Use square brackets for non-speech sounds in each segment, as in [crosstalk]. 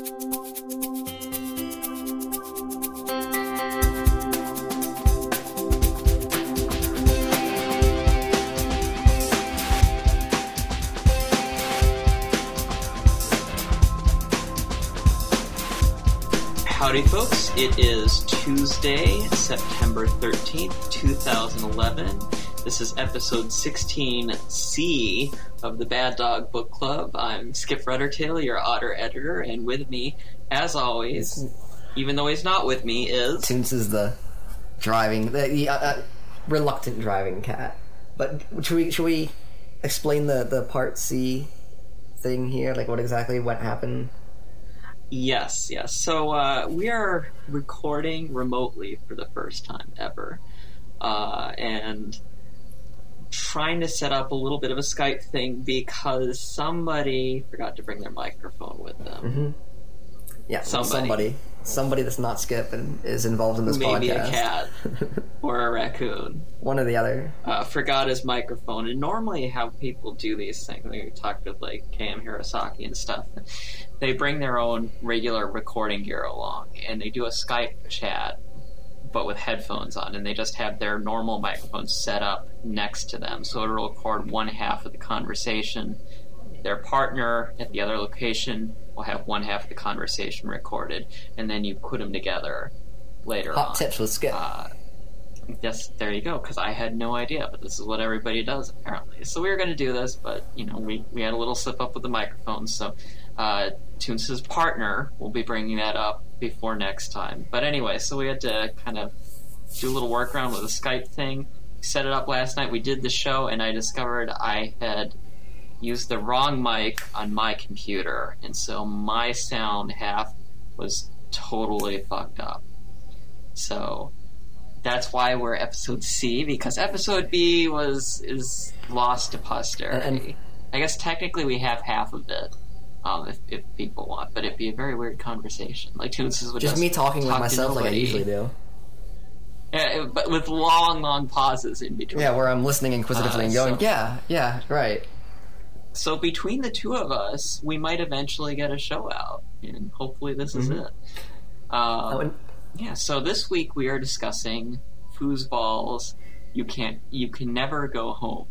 Howdy, folks. It is Tuesday, September 13th, 2011. This is episode 16C of the Bad Dog Book Club. I'm Skip Ruddertail, your otter editor, and with me, as always, even though he's not with me, is. Toonces is the driving, the, the uh, uh, reluctant driving cat. But should we should we explain the the part C thing here? Like what exactly what happened? Yes, yes. So uh, we are recording remotely for the first time ever, uh, and trying to set up a little bit of a Skype thing because somebody forgot to bring their microphone with them. Mm-hmm. Yeah, Somebody. somebody, somebody that's not Skip and is involved in this Maybe podcast. a cat [laughs] or a raccoon. One or the other. Uh, forgot his microphone. And normally, how people do these things, when we talked with like Cam Hirosaki and stuff, they bring their own regular recording gear along and they do a Skype chat, but with headphones on, and they just have their normal microphones set up next to them, so it'll record one half of the conversation. Their partner at the other location will have one half of the conversation recorded, and then you put them together later Hot on. tips with Skip. Uh, yes, there you go. Because I had no idea, but this is what everybody does apparently. So we were going to do this, but you know, we we had a little slip up with the microphone. So uh, Toonces' partner will be bringing that up before next time. But anyway, so we had to kind of do a little workaround with the Skype thing. Set it up last night. We did the show, and I discovered I had used the wrong mic on my computer, and so my sound half was totally fucked up. So that's why we're episode C because episode B was is lost to posterity. And- and- I guess technically we have half of it. Um, if, if people want, but it'd be a very weird conversation. Like Toonces would Just just me talking with talk to myself like I usually do. Yeah, but with long, long pauses in between. Yeah, where I'm listening inquisitively Uh, and going, so- yeah, yeah, right. So between the two of us, we might eventually get a show out, and hopefully this is Mhm. it. Um, and- yeah. So this week we are discussing Foozzzball's. You can't. You can never go home.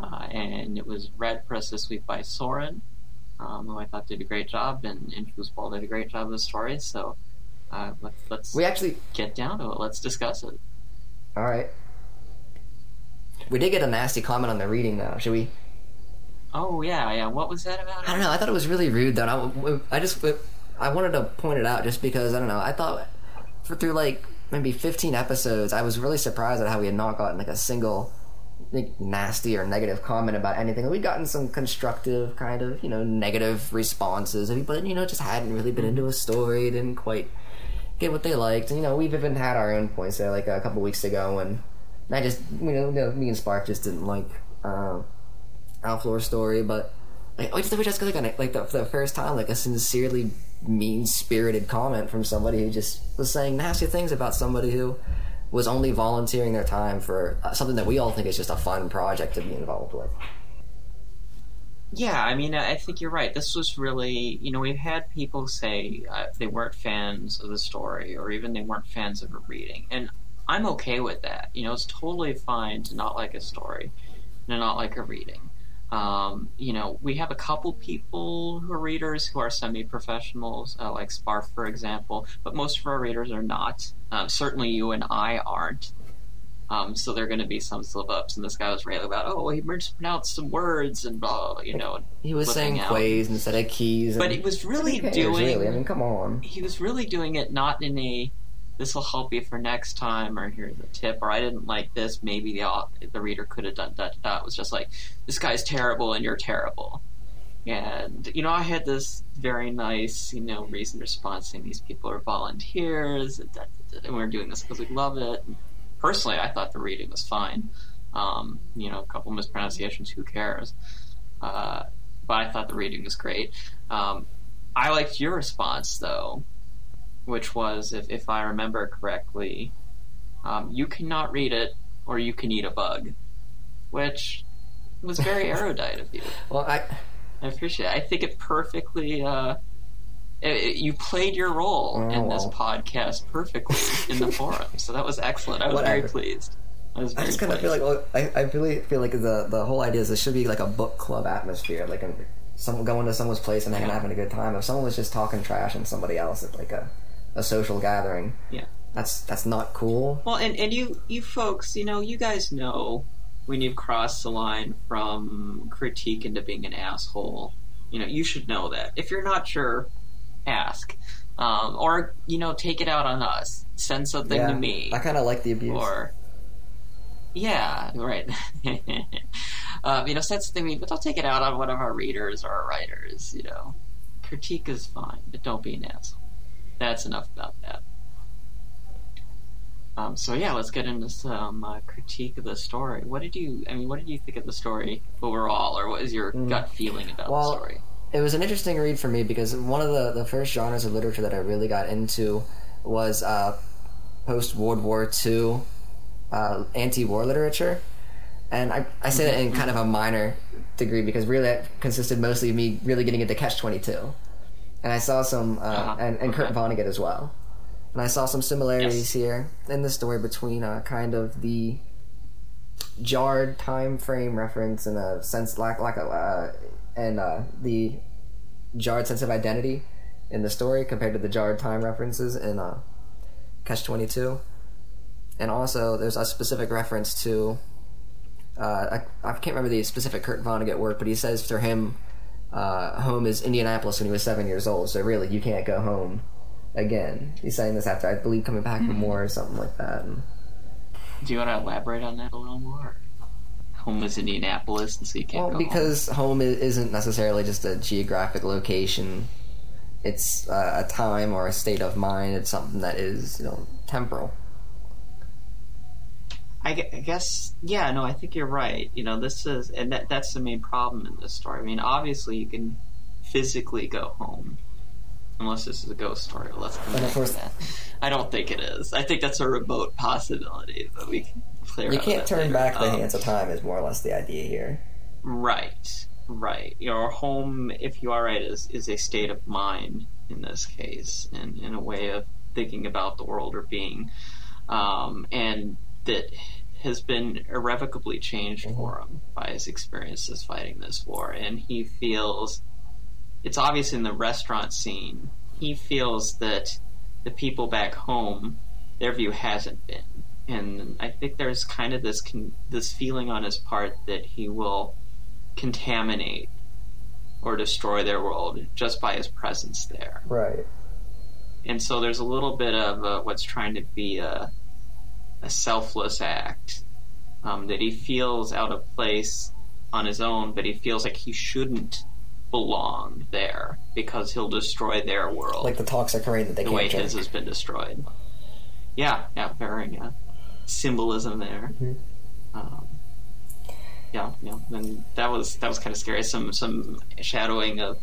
Uh, and it was read for us this week by Soren, um, who I thought did a great job, and, and Foozzzball did a great job of the story. So uh, let's let's we actually, get down to it. Let's discuss it. all right. We did get a nasty comment on the reading, though. Should we? Oh yeah, yeah. What was that about? I don't know. I thought it was really rude, though. I, I just, I wanted to point it out just because I don't know. I thought for through like maybe 15 episodes, I was really surprised at how we had not gotten like a single like, nasty or negative comment about anything. We'd gotten some constructive kind of you know negative responses, but you know just hadn't really been into a story, didn't quite get what they liked. And, you know, we've even had our own points there, like a couple weeks ago, when I just you know, no, me and Spark just didn't like. Um, Alflore's story, but like, we just, we just got like, like the, for the first time, like a sincerely mean spirited comment from somebody who just was saying nasty things about somebody who was only volunteering their time for uh, something that we all think is just a fun project to be involved with. Yeah, I mean, I think you're right. This was really, you know, we've had people say uh, they weren't fans of the story or even they weren't fans of a reading. And I'm okay with that. You know, it's totally fine to not like a story and not like a reading. Um, you know, we have a couple people who are readers who are semi professionals, uh, like Sparf, for example, but most of our readers are not. Um, certainly you and I aren't. Um, so there are going to be some slip ups, and this guy was railing about, oh, he mispronounced some words and blah, you know. He was saying out. quays instead of keys. But and he was really cares, doing. Really? I mean, come on. He was really doing it not in a. This will help you for next time, or here's a tip, or I didn't like this. Maybe the the reader could have done that. That was just like this guy's terrible and you're terrible. And you know, I had this very nice, you know, reasoned response saying these people are volunteers, and, that- and we're doing this because we love it. And personally, I thought the reading was fine. Um, you know, a couple mispronunciations, who cares? Uh, but I thought the reading was great. Um, I liked your response though, which was, if, if I remember correctly, um, you cannot read it or you can eat a bug, which was very [laughs] erudite of you. Well, I I appreciate it. I think it perfectly uh, it- you played your role Oh, in this well. podcast perfectly in the [laughs] forum. So that was excellent. I was very pleased. I was I just kind of feel like well, I, I really feel like the the whole idea is it should be like a book club atmosphere, like a, someone going to someone's place and hanging out, having a good time. If someone was just talking trash and somebody else at like a, a social gathering, Yeah. that's that's not cool. Well, and, and you you folks, you know, you guys know when you've crossed the line from critique into being an asshole. You know, you should know that. If you're not sure, ask. Um, or, you know, take it out on us. Send something yeah, to me. I kind of like the abuse. Or, yeah, [laughs] right. um, you know, send something to me, but don't take it out on one of our readers or our writers, you know. Critique is fine, but don't be an asshole. That's enough about that. Um, so yeah, let's get into some uh, critique of the story. What did you? I mean, what did you think of the story overall, or what is your Mm. gut feeling about Well, the story? it was an interesting read for me because one of the, the first genres of literature that I really got into was uh, post World War II uh, anti war literature. And I, I say that in kind of a minor degree because really it consisted mostly of me really getting into Catch 22. And I saw some, uh, Uh-huh. and, and Kurt Vonnegut as well. And I saw some similarities Yes. here in the story between uh, kind of the jarred time frame reference and a sense lack lack of uh, and uh, the jarred sense of identity in the story compared to the jarred time references in uh, Catch Twenty Two, and also there's a specific reference to uh, I, I can't remember the specific Kurt Vonnegut work, but he says for him, uh, home is Indianapolis when he was seven years old. So really, you can't go home again. He's saying this after I believe coming back from war or something like that. Do you want to elaborate on that a little more? Home is Indianapolis, and so you can't Well, because home i- isn't necessarily just a geographic location. It's uh, a time or a state of mind. It's something that is, you know, temporal. I, I guess, yeah, no, I think you're right. You know, this is, and that, that's the main problem in this story. I mean, obviously, you can physically go home, unless this is a ghost story. Let's And of course- that. I don't think it is. I think that's a remote possibility, but we can clear You can't turn later. back the Um, hands of time. Is more or less the idea here. Right, right. Your home, if you are right, is, is a state of mind in this case, and in a way of thinking about the world or being, um, and that has been irrevocably changed for him by his experiences fighting this war. And he feels it's obvious in the restaurant scene. He feels that the people back home, their view hasn't been. And I think there's kind of this con- this feeling on his part that he will contaminate or destroy their world just by his presence there. Right. And so there's a little bit of uh, what's trying to be a, a selfless act um, that he feels out of place on his own, but he feels like he shouldn't belong there because he'll destroy their world Like the toxic rain that they the can't way drink. his has been destroyed. Yeah, yeah, very uh, symbolism there. Mhm. Um, yeah, yeah, and that was that was kind of scary. Some some shadowing of.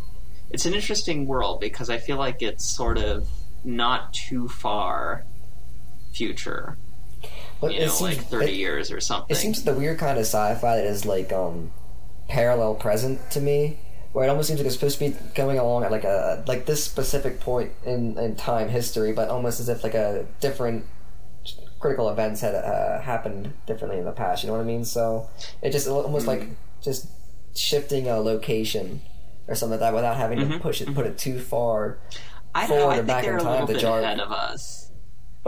It's an interesting world because I feel like it's sort of not too far future. But You it know, seems, like thirty it, years or something. it seems like the weird kind of sci-fi that is like um parallel present to me, where it almost seems like it's supposed to be going along at like a like this specific point in in time history, but almost as if like a different critical events had uh, happened differently in the past. You know what I mean? So it just almost like Mm-hmm. just shifting a location or something like that without having to Mhm, push it, put it too far. I don't know. forward I or think back they're in time to bit jar- ahead of us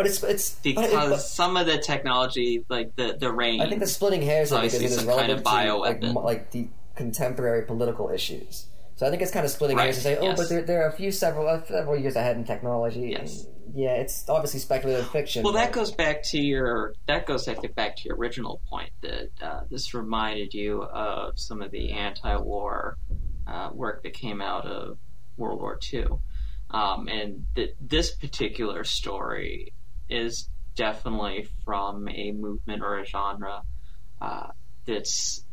But it's it's but it- because but- some of the technology, like the the rain. I think the splitting hairs are because it is some kind relevant of to like, like the contemporary political issues. So I think it's kind of splitting Right, hairs to say, oh, yes. but they're, they're a few several uh, several years ahead in technology. Yes. And, yeah, it's obviously speculative fiction. Well, that goes back to your that goes I think back to your original point that uh, this reminded you of some of the anti-war uh, work that came out of World War II, um, and that this particular story is definitely from a movement or a genre uh, that's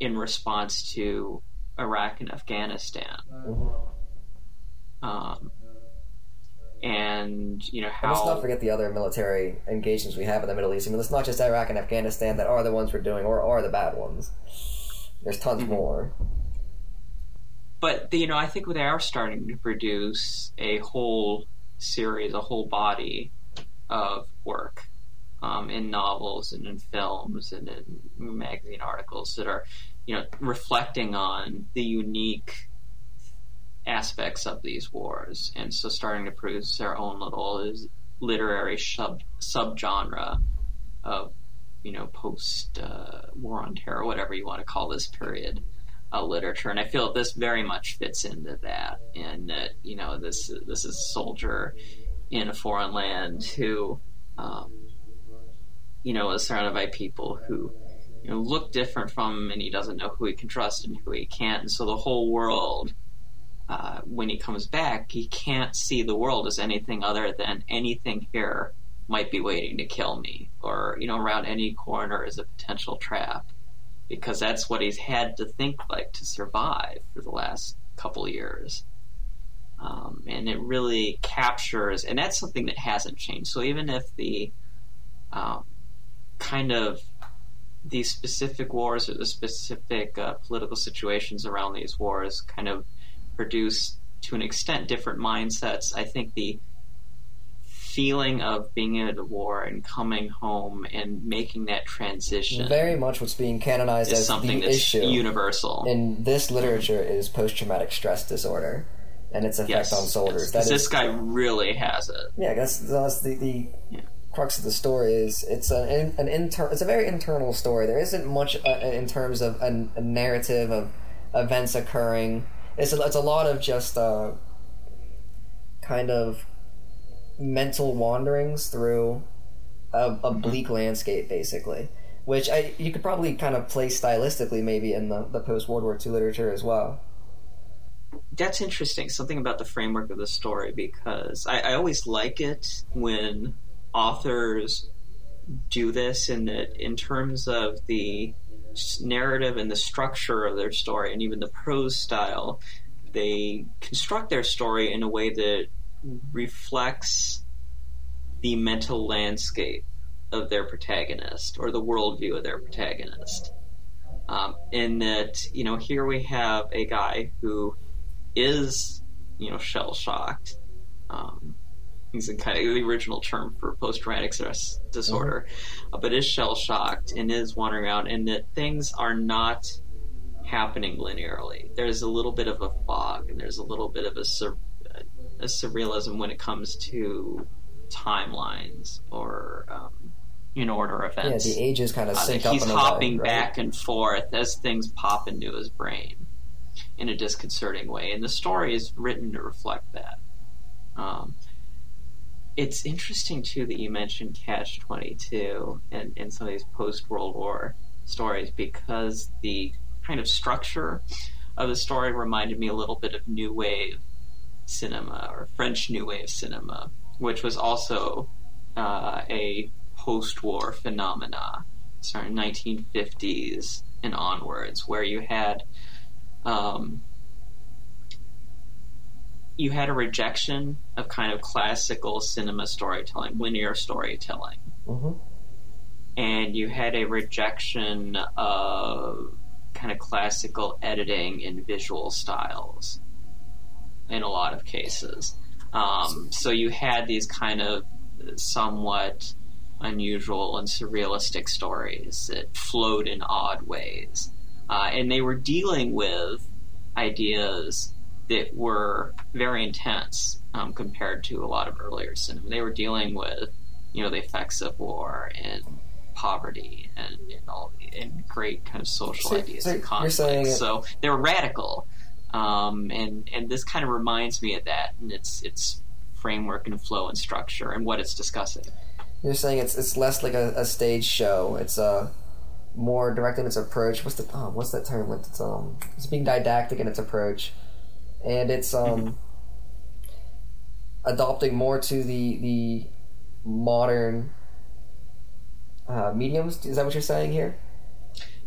in response to Iraq and Afghanistan. Mhm. Um, and you know And let's not forget the other military engagements we have in the Middle East. I mean, it's not just Iraq and Afghanistan that are the ones we're doing, or are the bad ones. There's tons Mhm. more. but you know, I think they are starting to produce a whole series, a whole body of work um, in novels and in films and in magazine articles that are, you know, reflecting on the unique aspects of these wars, and so starting to produce their own little literary sub subgenre of, you know, post uh, war on terror, whatever you want to call this period. Uh, literature, and I feel this very much fits into that. And that you know, this this is soldier in a foreign land who um, you know, is surrounded by people who, you know, look different from him and he doesn't know who he can trust and who he can't. And so the whole world, uh, when he comes back, he can't see the world as anything other than anything here might be waiting to kill me or, you know, around any corner is a potential trap because that's what he's had to think like to survive for the last couple years. Um, and it really captures, and that's something that hasn't changed. So even if the um, kind of these specific wars or the specific uh, political situations around these wars kind of produce, to an extent, different mindsets. I think the feeling of being in a war and coming home and making that transition very much what's being canonized as something the that's issue universal in this literature is post-traumatic stress disorder and its effect yes, on soldiers. yes, That this guy really has it. Yeah, that's, that's the the Yeah. crux of the story. Is it's an an inter, It's a very internal story. There isn't much uh, in terms of a, a narrative of events occurring. It's a, it's a lot of just uh, kind of mental wanderings through a, a bleak landscape, basically. Which I you could probably kind of place stylistically, maybe in the, the post World War II literature as well. That's interesting. Something about the framework of the story because I, I always like it when authors do this in that in terms of the narrative and the structure of their story and even the prose style, they construct their story in a way that reflects the mental landscape of their protagonist or the worldview of their protagonist. Um, in that, you know, here we have a guy who is, you know, shell shocked. Um, he's in kind of the original term for post traumatic stress disorder, uh, but is shell shocked and is wandering around, and that things are not happening linearly. There's a little bit of a fog, and there's a little bit of a, sur- a surrealism when it comes to timelines or um, in order events. Yeah, the ages kind of Uh, sync up. he's hopping way, right? back and forth as things pop into his brain in a disconcerting way, and the story is written to reflect that. Um, it's interesting too that you mentioned Catch Twenty Two and, and some of these post World War stories because the kind of structure of the story reminded me a little bit of New Wave cinema or French New Wave cinema, which was also uh, a post-war phenomena, starting 1950s and onwards, where you had um, you had a rejection of kind of classical cinema storytelling, linear storytelling, Mhm. and you had a rejection of kind of classical editing and visual styles in a lot of cases. Um, so you had these kind of somewhat unusual and surrealistic stories that flowed in odd ways. Uh, and they were dealing with ideas that were very intense um, compared to a lot of earlier cinema. They were dealing with, you know, the effects of war and poverty and, and all and great kind of social So- ideas so and conflicts. So they were radical, um, and and this kind of reminds me of that and its its framework and flow and structure and what it's discussing. You're saying it's it's less like a, a stage show. It's uh, more direct in its approach. What's the oh, what's that term? It's um it's being didactic in its approach, and it's um adopting more to the the modern uh, mediums. Is that what you're saying here?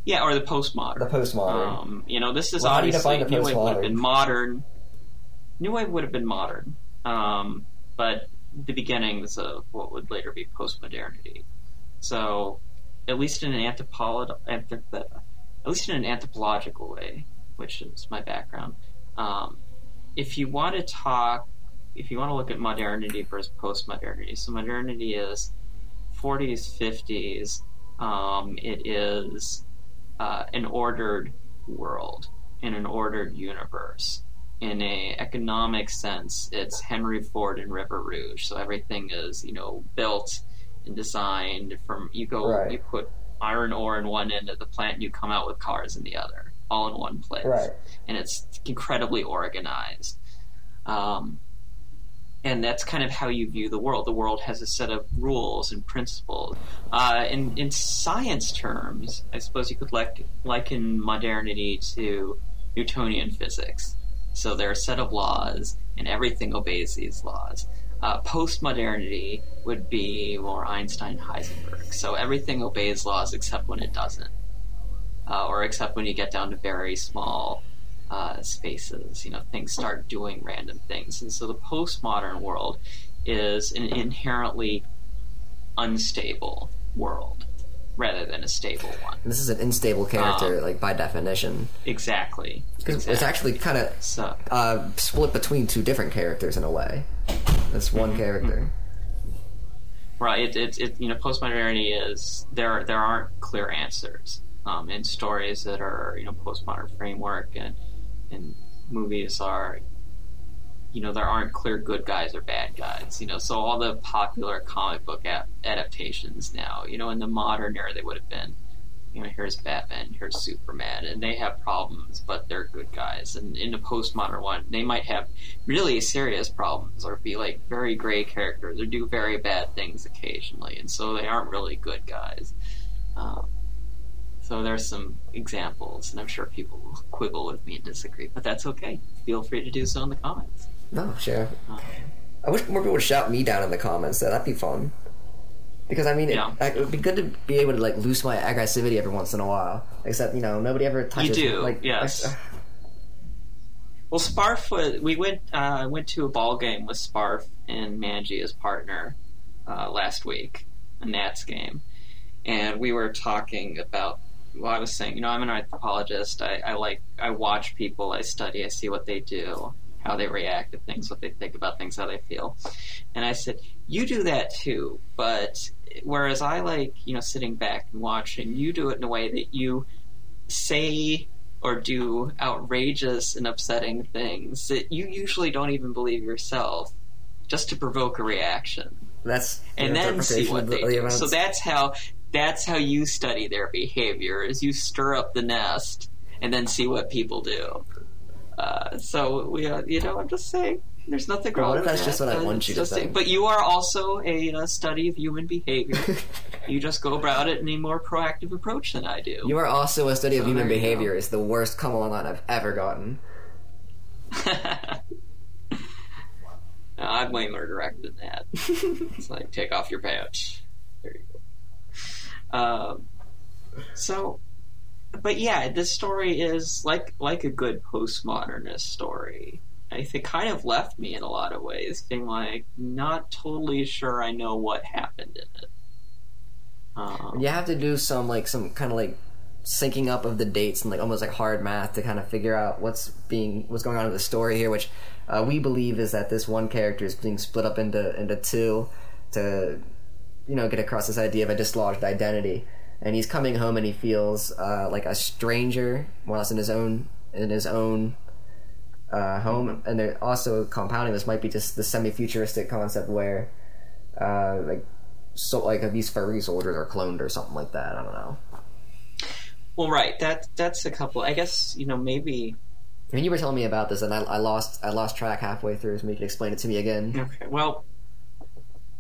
Yeah, or the postmodern. The postmodern. Um, you know, this is Well, how do you obviously New Wave would have been modern. New Wave would have been modern, um, but the beginnings of what would later be postmodernity. So, at least in an anthropolo- anthrop- at least in an anthropological way, which is my background, Um, if you want to talk, if you want to look at modernity versus post-modernity, so modernity is 40s, 50s. Um, it is uh, an ordered world in an ordered universe. In a economic sense, it's Henry Ford and River Rouge. So everything is, you know, built and designed from you go Right. you put iron ore in one end of the plant, and you come out with cars in the other, all in one place Right. and it's incredibly organized. Um, and that's kind of how you view the world. The world has a set of rules and principles. Uh, in in science terms, I suppose you could like, liken modernity to Newtonian physics. So there are a set of laws, and everything obeys these laws. Uh, Postmodernity would be more Einstein Heisenberg. So everything obeys laws except when it doesn't uh, or except when you get down to very small uh, spaces. You know, things start doing random things, and so the postmodern world is an inherently unstable world rather than a stable one. This is an unstable character, Um, like by definition. Exactly. 'Cause It's Exactly. actually kind of so. uh, split between two different characters in a way. It's one Mm-hmm. character. Right. It, it, it you know postmodernity is there there aren't clear answers um, in stories that are you know postmodern framework and and movies are you know there aren't clear good guys or bad guys you know so all the popular comic book ap- adaptations now you know in the modern era they would have been you know here's Batman here's Superman and they have problems but they're good guys and in the postmodern one they might have really serious problems or be like very gray characters or do very bad things occasionally and so they aren't really good guys um, so there's some examples and i'm sure people will quibble with me and disagree but that's okay feel free to do so in the comments No, sure. Um, I wish more people would shout me down in the comments. Though. That'd be fun. Because I mean, it, Yeah. it would be good to be able to like loose my aggressivity every once in a while. Except you know, nobody ever touches. You do, like, yes. like, Well, Sparf. We went uh, went to a ball game with Sparf and Manji as partner uh, last week, a Nats game, and we were talking about. Well, I was saying, you know, I'm an anthropologist. I, I like I watch people. I study. I see what they do, how they react to things, what they think about things, how they feel. And I said, you do that too, but whereas I like, you know, sitting back and watching, you do it in a way that you say or do outrageous and upsetting things that you usually don't even believe yourself just to provoke a reaction that's and then see what they the do. So that's how that's how you study their behavior is you stir up the nest and then see what people do. Uh, so we, uh, you know, I'm just saying, there's nothing wrong. what if with that's just that. what I Uh, want you to just think? But you are also a, uh study of human behavior. [laughs] you just go about it in a more proactive approach than I do. You are also a study of human you go. behavior. Is the worst come along line I've ever gotten. [laughs] No, I'm way more direct than that. [laughs] it's like take off your pants. There you go. Um, so, but yeah, this story is like like a good postmodernist story. I think kind of left me in a lot of ways, being like not totally sure I know what happened in it. Um, You have to do some like some kind of like syncing up of the dates and like almost like hard math to kind of figure out what's being what's going on in the story here, which uh, we believe is that this one character is being split up into into two to you know get across this idea of a dislodged identity, and he's coming home and he feels uh, like a stranger, more or less in his own in his own uh, home, and they're also compounding this might be just the semi-futuristic concept where uh, like so like these furry soldiers are cloned or something like that. I don't know. well, right. That that's a couple. I guess you know maybe I mean, you were telling me about this, and I, I lost I lost track halfway through. So you could explain it to me again. Okay. Well,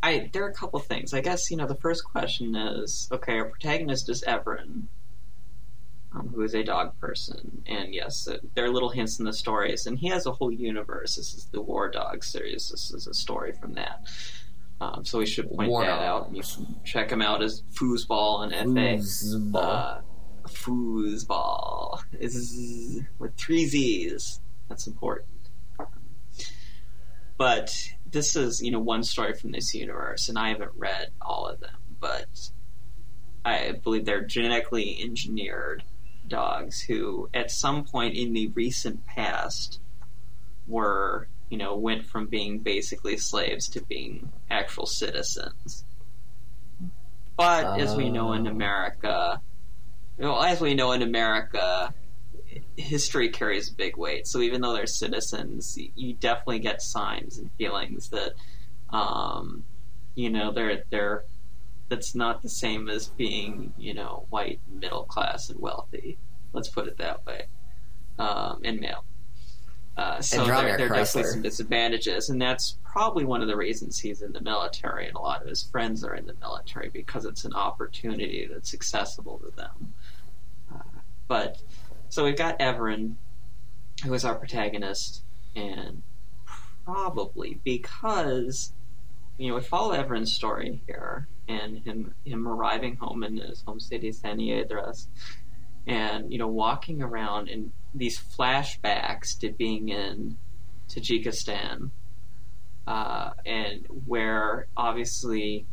I there are a couple things. I guess you know the first question is okay. Our protagonist is Everin, um, who is a dog person, and yes, uh, there are little hints in the stories, and he has a whole universe. This is the War Dog series. This is a story from that. Um, so we should point War that out. You can check him out as Foozzzball and FA. Foozzzball. Uh, Foozzzball is with three Z's. That's important. But this is, you know, one story from this universe, and I haven't read all of them, but I believe they're genetically engineered dogs who, at some point in the recent past, were you know went from being basically slaves to being actual citizens. But as we know in Oh. America, well, as we know in America, history carries a big weight. So even though they're citizens, you definitely get signs and feelings that, um, you know, they're they're that's not the same as being you know white, middle class, and wealthy. Let's put it that way, um, and male. Uh, so there, there are definitely some disadvantages, and that's probably one of the reasons he's in the military, and a lot of his friends are in the military because it's an opportunity that's accessible to them. Uh, but so we've got Everin, who is our protagonist, and probably because you know we follow Everin's story here, and him him arriving home in his home city, San Yedras, and you know walking around in these flashbacks to being in Tajikistan, uh, and where obviously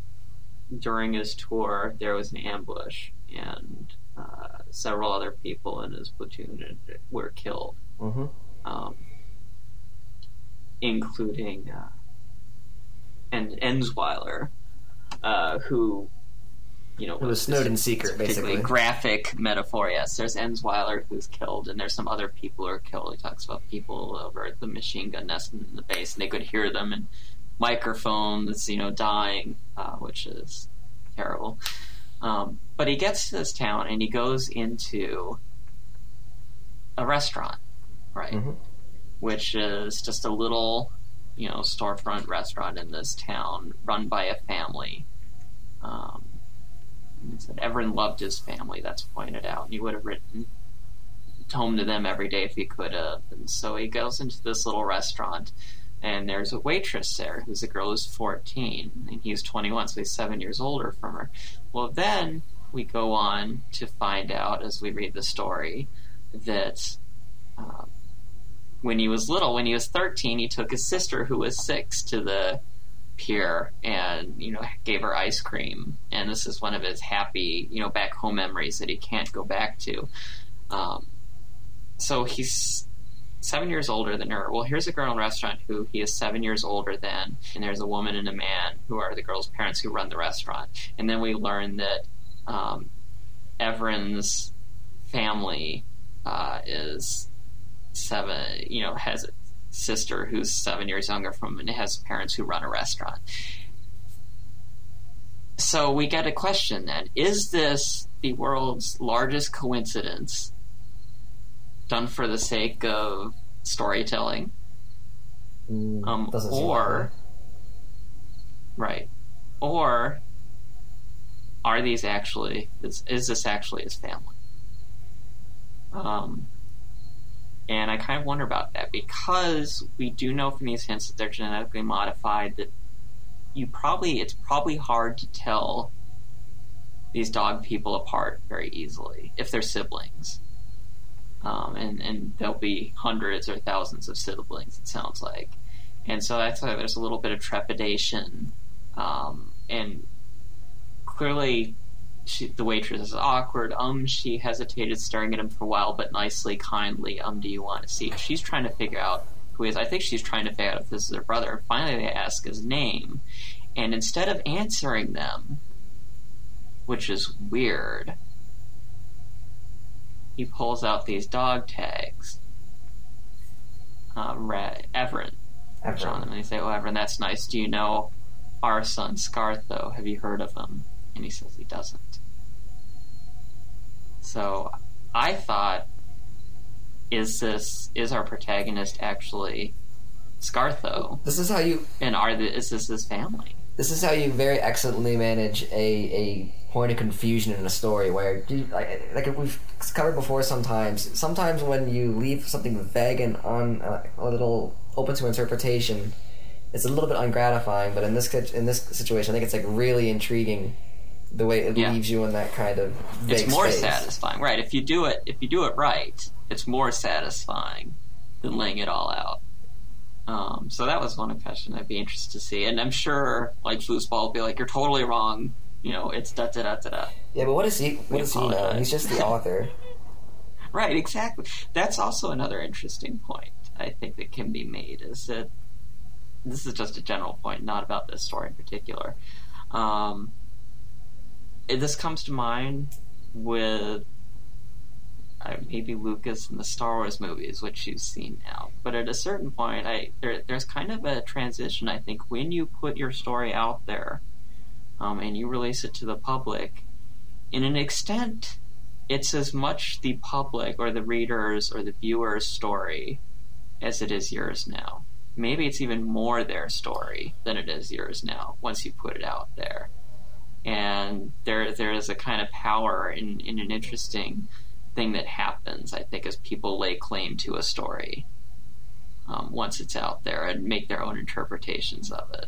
during his tour there was an ambush and uh, several other people in his platoon were killed, Mm-hmm. um, including uh, and Ensweiler, uh, who you know It was this Snowden's secret, basically. graphic metaphor. Yes, there's Ensweiler who's killed, and there's some other people who are killed. He talks about people over at the machine gun nest in the base, and they could hear them and microphones, you know, dying, uh, which is terrible. Um, but he gets to this town and he goes into a restaurant, right? Mhm. Which is just a little, you know, storefront restaurant in this town run by a family. Um, said Everin loved his family, that's pointed out. And he would have written home to them every day if he could have. And so he goes into this little restaurant and there's a waitress there who's a girl who's 14 and he's 21 so he's seven years older from her well then we go on to find out as we read the story that um, when he was little when he was 13 he took his sister who was six to the pier and you know gave her ice cream. And this is one of his happy you know back home memories that he can't go back to. Um, so he's seven years older than her. Well, here's a girl in a restaurant who he is seven years older than, and there's a woman and a man who are the girl's parents who run the restaurant. And then we learn that um, Everin's family uh, is seven, you know, has a sister who's seven years younger from and has parents who run a restaurant. So we get a question then Is this the world's largest coincidence done for the sake of storytelling? Mm, Um, or- Right. Or are these actually is, is this actually his family? Um and I kind of wonder about that because we do know from these hints that they're genetically modified that you probably it's probably hard to tell these dog people apart very easily if they're siblings. Um, and, and there'll be hundreds or thousands of siblings, it sounds like. And so that's why there's a little bit of trepidation. Um, and clearly, she, the waitress is awkward. Um, she hesitated, staring at him for a while, but nicely, kindly. Um, do you want to see? She's trying to figure out who is. I think she's trying to figure out if this is her brother. Finally, they ask his name, and instead of answering them, which is weird, he pulls out these dog tags. Uh, Everett. on them, and they say, "Oh, Everett, that's nice. Do you know our son Scartho? Have you heard of him?" And he says he doesn't. So I thought, is this is our protagonist actually Scartho? This is how you. And are the, is this his family? This is how you very excellently manage a, a point of confusion in a story where, you, like, like we've covered before. Sometimes, sometimes when you leave something vague and on uh, a little open to interpretation, it's a little bit ungratifying. But in this in this situation, I think it's like really intriguing the way it Yeah. leaves you in that kind of vague It's more space. satisfying, right? If you do it, if you do it right, it's more satisfying than laying it all out. Um, so that was one question I'd be interested to see, and I'm sure like Foozzzball will be like, "You're totally wrong." You know, it's da da da da da. Yeah, but what is he? What We does he know? He's just the [laughs] author. Right, exactly. That's also another interesting point. I think that can be made is that this is just a general point, not about this story in particular. Um, this comes to mind with uh, maybe Lucas and the Star Wars movies, which you've seen now. But at a certain point, I there, there's kind of a transition. I think when you put your story out there um, and you release it to the public, in an extent, it's as much the public or the readers or the viewers' story as it is yours now. Maybe it's even more their story than it is yours now once you put it out there. And there there is a kind of power in, in an interesting thing that happens, I think, as people lay claim to a story um, once it's out there and make their own interpretations of it.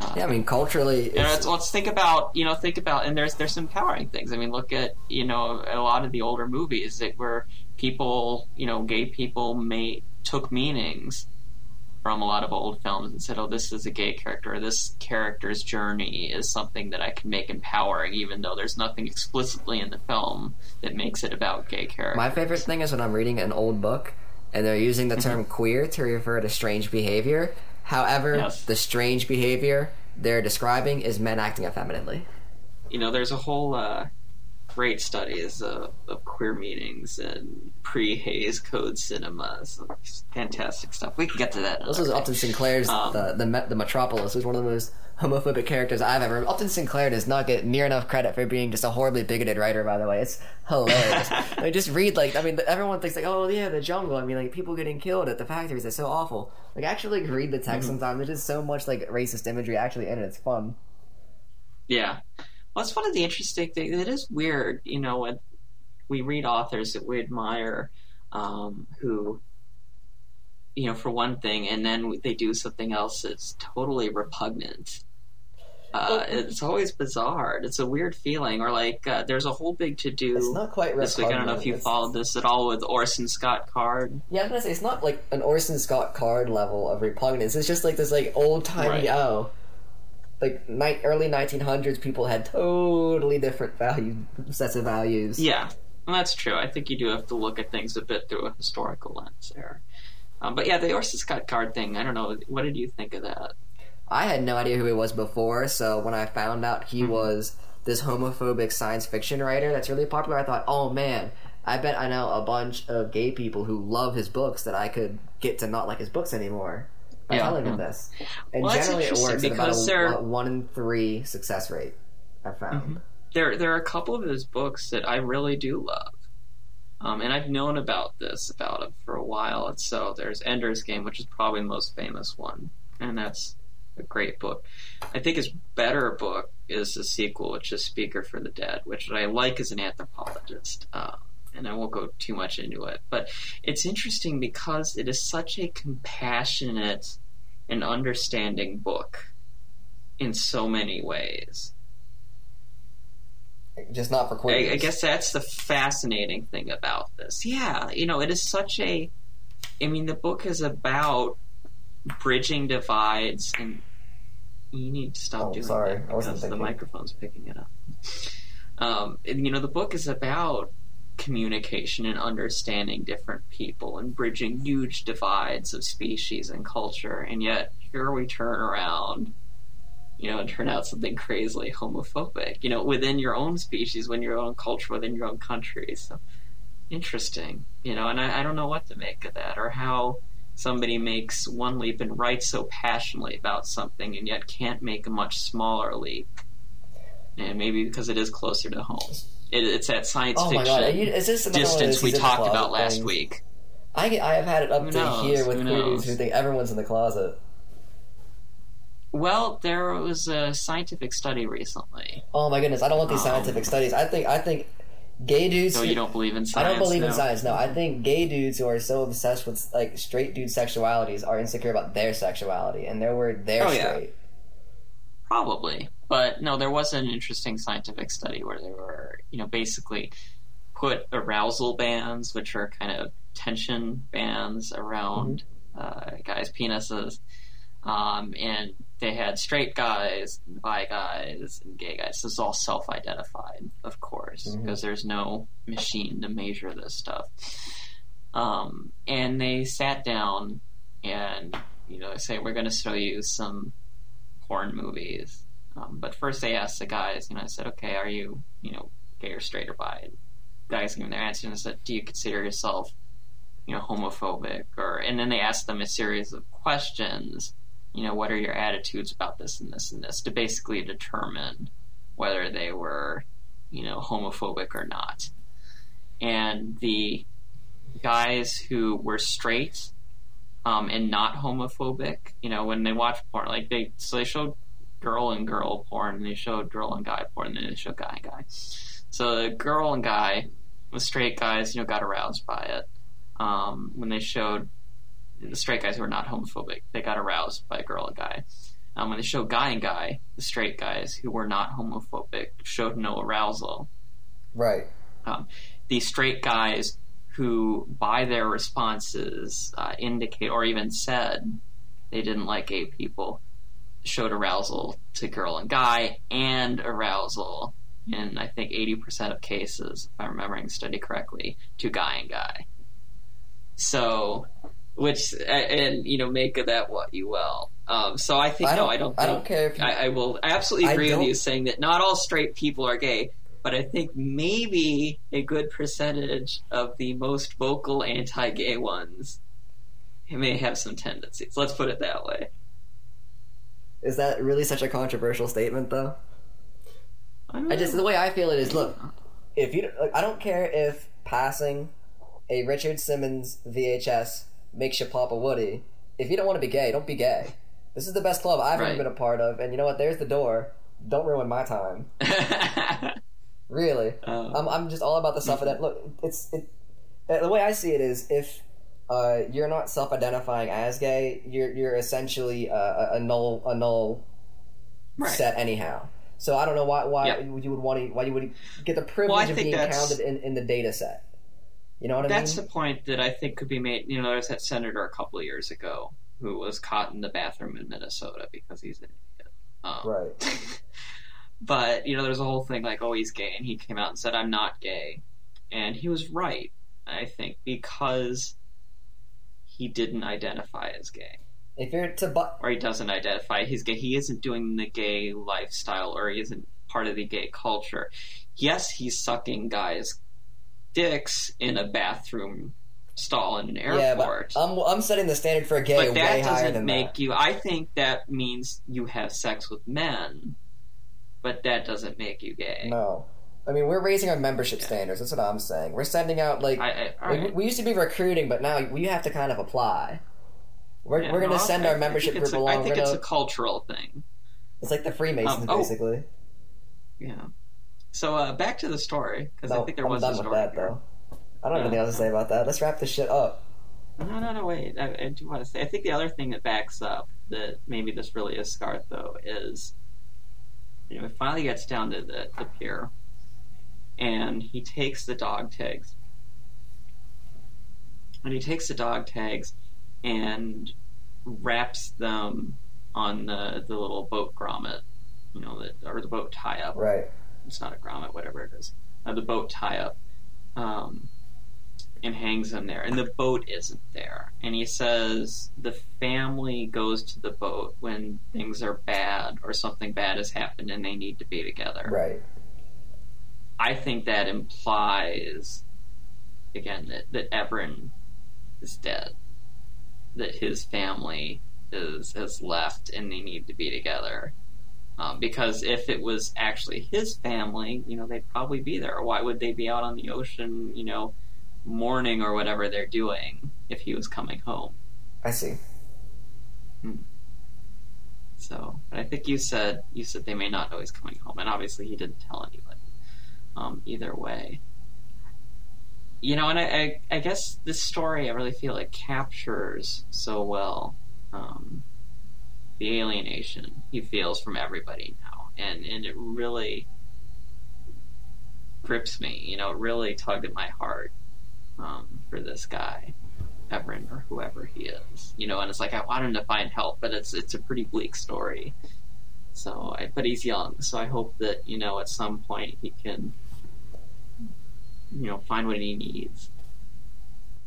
Uh, yeah, I mean, culturally, know, let's, let's, think about you know think about and there's there's some empowering things. I mean, look at you know a lot of the older movies that where people you know gay people made took meanings from a lot of old films and said, "Oh, this is a gay character. This character's journey is something that I can make empowering, even though there's nothing explicitly in the film that makes it about gay characters." My favorite thing is when I'm reading an old book and they're using the term mm-hmm. queer to refer to strange behavior. However, yes. the strange behavior they're describing is men acting effeminately. You know, there's a whole uh, great studies of, of queer meetings and pre Hays Code cinemas. Fantastic stuff. We can get to that. This was Upton Sinclair's um, the, the the Metropolis was one of the most homophobic characters I've ever. Upton Sinclair does not get near enough credit for being just a horribly bigoted writer. By the way, it's hilarious. [laughs] I mean, just read like I mean, everyone thinks like, oh yeah, the jungle. I mean, like people getting killed at the factories. It's so awful. Like actually like, read the text mm-hmm. sometimes. There's just so much like racist imagery actually in it. It's fun. Yeah. Well, that's one of the interesting things. It is weird, you know, when we read authors that we admire um, who, you know, for one thing, and then they do something else that's totally repugnant. Uh, it's always bizarre. It's a weird feeling. Or like, uh, there's a whole big to do. It's not quite this week. I don't know if you it's... followed this at all with Orson Scott Card. Yeah, I'm gonna say it's not like an Orson Scott Card level of repugnance. It's just like this like old timey right. oh like ni- early 1900s people had totally different value sets of values. Yeah well, that's true. I think you do have to look at things a bit through a historical lens there. Um, but yeah the orson scott card thing. I don't know. What did you think of that? I had no idea who he was before so when i found out he mm-hmm. was this homophobic science fiction writer that's really popular i thought oh man i bet i know a bunch of gay people who love his books that i could get to not like his books anymore by yeah. telling them this. And well, generally, it works at about a, a, one in three success rate. I've found. Mm-hmm. There, there are a couple of his books that I really do love. Um, and I've known about this about him for a while. And so there's Ender's Game, which is probably the most famous one, and that's a great book. I think his better book is the sequel, which is Speaker for the Dead, which I like as an anthropologist. Um, and I won't go too much into it. But it's interesting because it is such a compassionate and understanding book in so many ways. Just not for queers. I, I guess that's the fascinating thing about this. Yeah, you know, it is such a. I mean, the book is about bridging divides, and you need to stop oh, doing sorry. that because the microphone's picking it up. Um, and, you know, the book is about communication and understanding different people and bridging huge divides of species and culture. And yet, here we turn around, you know, and turn out something crazily homophobic, you know, within your own species, within your own culture, within your own country. So interesting, you know, and I, I don't know what to make of that or how somebody makes one leap and writes so passionately about something and yet can't make a much smaller leap. And maybe because it is closer to home. It, it's that science oh fiction you, distance we talked about last week. I, I have had it up to here with dudes who think everyone's in the closet. Well, there was a scientific study recently. Oh my goodness! I don't want these um, scientific studies. I think I think gay dudes. No, you don't believe in science. I don't believe no. in science. No, I think gay dudes who are so obsessed with like straight dude sexualities are insecure about their sexuality, and their word they're oh, straight. Yeah. Probably. But no, there was an interesting scientific study where they were, you know, basically put arousal bands, which are kind of tension bands around mm-hmm. uh, guys' penises. Um, and they had straight guys, bi guys, and gay guys. This is all self identified, of course, mm-hmm. because there's no machine to measure this stuff. Um, and they sat down and you know they say we're going to show you some porn movies. Um, but first they asked the guys, you know, I said, okay, are you, you know, gay or straight or bi? And guys gave their answer and I said, do you consider yourself, you know, homophobic? Or and then they asked them a series of questions. You know, what are your attitudes about this and this and this to basically determine whether they were, you know, homophobic or not. And the guys who were straight um, and not homophobic, you know, when they watch porn, like they so they showed girl and girl porn, and they showed girl and guy porn, and then they showed guy and guy. So the girl and guy, the straight guys, you know, got aroused by it. Um, when they showed the straight guys who were not homophobic, they got aroused by girl and guy. Um, when they showed guy and guy, the straight guys who were not homophobic showed no arousal. Right. Um, the straight guys who, by their responses, uh, indicate or even said they didn't like gay people, showed arousal to girl and guy and arousal in I think 80% of cases, if I'm remembering the study correctly, to guy and guy. So, which and you know make of that what you will. Um, so I think I no, I don't. I don't care if you- I, I will. I absolutely agree with you saying that not all straight people are gay, but I think maybe a good percentage of the most vocal anti-gay ones may have some tendencies. Let's put it that way. Is that really such a controversial statement, though? I just the way I feel it is look, if you like, I don't care if passing a Richard Simmons VHS makes you pop a Woody. If you don't want to be gay, don't be gay. This is the best club I've ever been a part of, and you know what? There's the door. Don't ruin my time. [laughs] Really, Um, I'm, I'm just all about the stuff of that. Look, it's it. The way I see it is, if uh, you're not self-identifying as gay, you're you're essentially uh, a, a null a null right. set anyhow. So I don't know why why Yep. you would want to why you would get the privilege Well, of being counted in, in the data set. You know what I That's mean? That's the point that I think could be made. You know, there was that senator a couple of years ago who was caught in the bathroom in Minnesota because he's an idiot. Um, Right. [laughs] but you know, there's a whole thing like, oh, he's gay, and he came out and said, "I'm not gay," and he was right. I think because he didn't identify as gay, If you're to bu- or he doesn't identify he's gay. He isn't doing the gay lifestyle, or he isn't part of the gay culture. Yes, he's sucking guys' dicks in a bathroom stall in an airport. yeah. I'm I'm setting the standard for a gay but way that doesn't than make that. you. I think that means you have sex with men, but that doesn't make you gay. No, I mean we're raising our membership Yeah. standards. That's what I'm saying. We're sending out like, I, I, like, right. we used to be recruiting, but now we have to kind of apply. We're, Yeah, we're going to no, send our membership group a- along. I think it's gonna, a cultural thing. it's like the Freemasons, Um, oh. basically. Yeah. So uh, back to the story because No, I think there I'm was done a with that here. though. I don't have anything else to say about that. Let's wrap this shit up. No, no, no. Wait. I, I do want to say. I think the other thing that backs up that maybe this really is Scarth though is, you know, it finally gets down to the, the pier, and he takes the dog tags, and he takes the dog tags, and wraps them on the the little boat grommet, you know, the, or the boat tie up. Right. it's not a grommet, whatever it is, uh, the boat tie up, um, and hangs them there. And the boat isn't there. And he says the family goes to the boat when things are bad or something bad has happened and they need to be together. Right. I think that implies, again, that, that Everin is dead. That his family is has left and they need to be together. Um, because if it was actually his family, you know, they'd probably be there. Why would they be out on the ocean, you know, mourning or whatever they're doing if he was coming home? I see. So, but I think you said you said they may not know he's coming home, and obviously he didn't tell anybody. Um, either way, you know, and I, I, I guess this story I really feel it captures so well um, the alienation he feels from everybody now, and and it really grips me. You know, it really tugged at my heart um, for this guy. Everin or whoever he is, you know, and it's like I want him to find help, but it's it's a pretty bleak story. So, I, but he's young, so I hope that you know at some point he can, you know, find what he needs.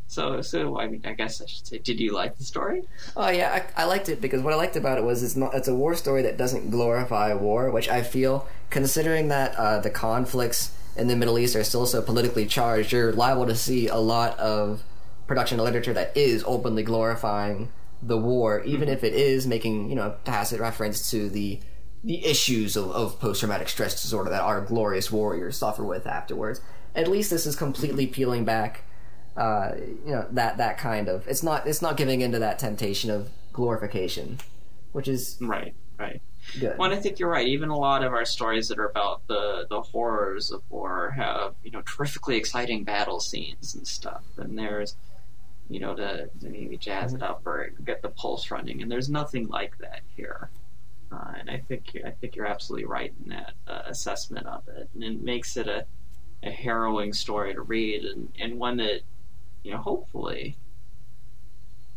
So, so I mean, I guess I should say, did you like the story? Oh yeah, I, I liked it because what I liked about it was it's not it's a war story that doesn't glorify war, which I feel, considering that uh, the conflicts in the Middle East are still so politically charged, you're liable to see a lot of production of literature that is openly glorifying the war, even if it is making you know a tacit reference to the the issues of, of post traumatic stress disorder that our glorious warriors suffer with afterwards. At least this is completely peeling back, uh, you know that that kind of. It's not it's not giving into that temptation of glorification, which is Right, right. good. Well, and I think you're right. Even a lot of our stories that are about the the horrors of war have you know terrifically exciting battle scenes and stuff. And there's you know to, to maybe jazz it up or get the pulse running. And there's nothing like that here. Uh, and I think I think you're absolutely right in that uh, assessment of it, and it makes it a a harrowing story to read, and, and one that you know hopefully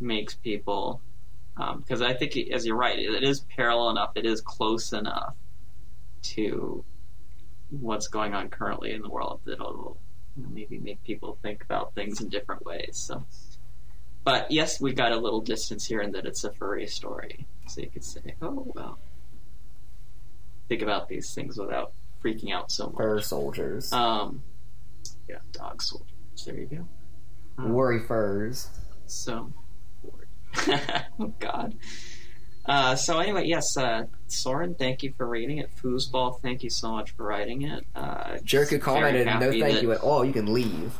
makes people because I think, as you're right, it is parallel enough, it is close enough to what's going on currently in the world that it'll maybe make people think about things in different ways. So, but yes, we got a little distance here in that it's a furry story, so you could say, "Oh well," think about these things without freaking out so much. Fur soldiers, Um, yeah, dog soldiers. There you go. um, worry furs. So, oh [laughs] God. Uh, so anyway, yes, uh, Soren, thank you for reading it. Foozzzball, thank you so much for writing it. Uh, Jerk who very commented, "No thank that- you at all. You can leave."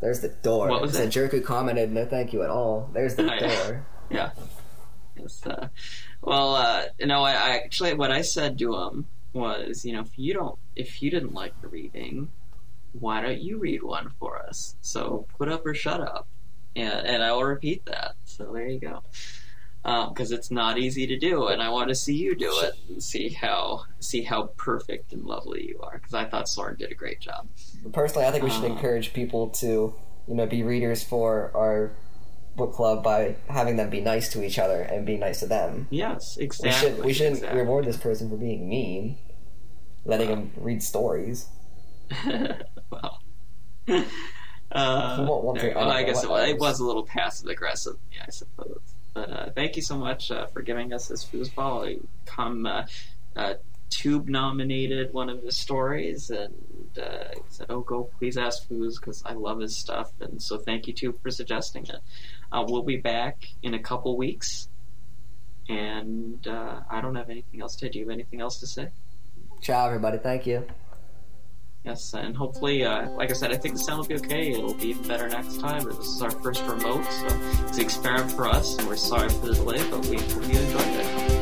There's the door. What was It said, that? Jerk commented, "No thank you at all." There's the [laughs] Oh, yeah. door. Yeah. Yes, uh, well, uh, you know, I, I actually what I said to him was, you know, if you don't, if you didn't like the reading, why don't you read one for us? So put up or shut up, and and I will repeat that. So there you go. Because it's not easy to do, and I want to see you do it and see how see how perfect and lovely you are. Because I thought Soren did a great job. Personally, I think we should Uh. encourage people to, you know, be readers for our book club by having them be nice to each other and be nice to them. Yes, We exactly. should we shouldn't exactly. reward this person for being mean, letting him read stories. [laughs] well, [laughs] uh, We well, I I guess it, what it was a little passive aggressive, yeah, I suppose. But uh, thank you so much uh, for giving us this Foozzzball. Come uh, uh, Tube nominated one of his stories and uh, said, "Oh, go please ask Foos because I love his stuff." And so thank you Tube for suggesting it. Uh, we'll be back in a couple weeks, and uh, I don't have anything else to. Do you have anything else to say? Ciao, everybody. Thank you. Yes, and hopefully, uh, like I said, I think the sound will be okay. It'll be even better next time. This is our first remote, so it's an experiment for us, and we're sorry for the delay, but we hope you enjoyed it.